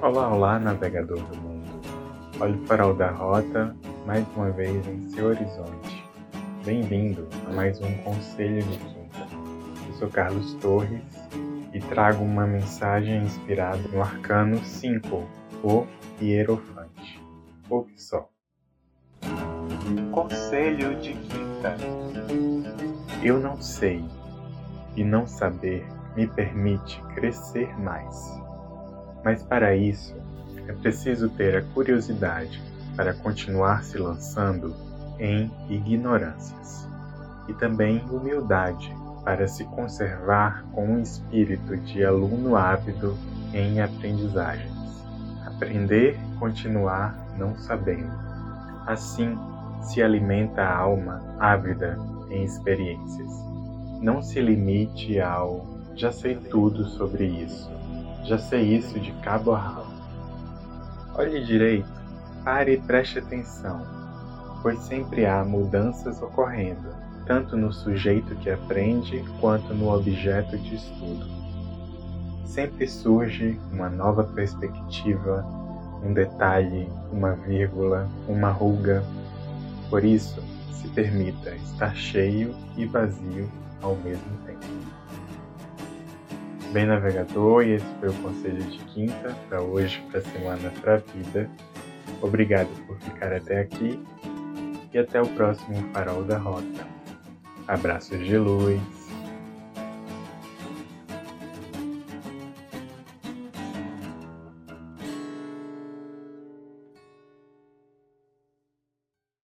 Olá, olá, navegador do mundo. Olhe o farol da rota mais uma vez em seu horizonte. Bem-vindo a mais um Conselho de Quinta. Eu sou Carlos Torres e trago uma mensagem inspirada no Arcano 5, o Hierofante. Ouve só. Conselho de Quinta. Eu não sei, e não saber me permite crescer mais. Mas para isso, é preciso ter a curiosidade para continuar se lançando em ignorâncias, e também humildade para se conservar com um espírito de aluno ávido em aprendizagens. Aprender continuar não sabendo. Assim se alimenta a alma ávida em experiências. Não se limite ao já sei tudo sobre isso já sei isso de cabo a rabo. Olhe direito, pare e preste atenção, pois sempre há mudanças ocorrendo, tanto no sujeito que aprende quanto no objeto de estudo. Sempre surge uma nova perspectiva, um detalhe, uma vírgula, uma ruga. Por isso, se permita estar cheio e vazio ao mesmo tempo. Bem navegador, e esse foi o conselho de quinta para hoje, para a semana, para a vida. Obrigado por ficar até aqui e até o próximo Farol da Rota. Abraços de luz.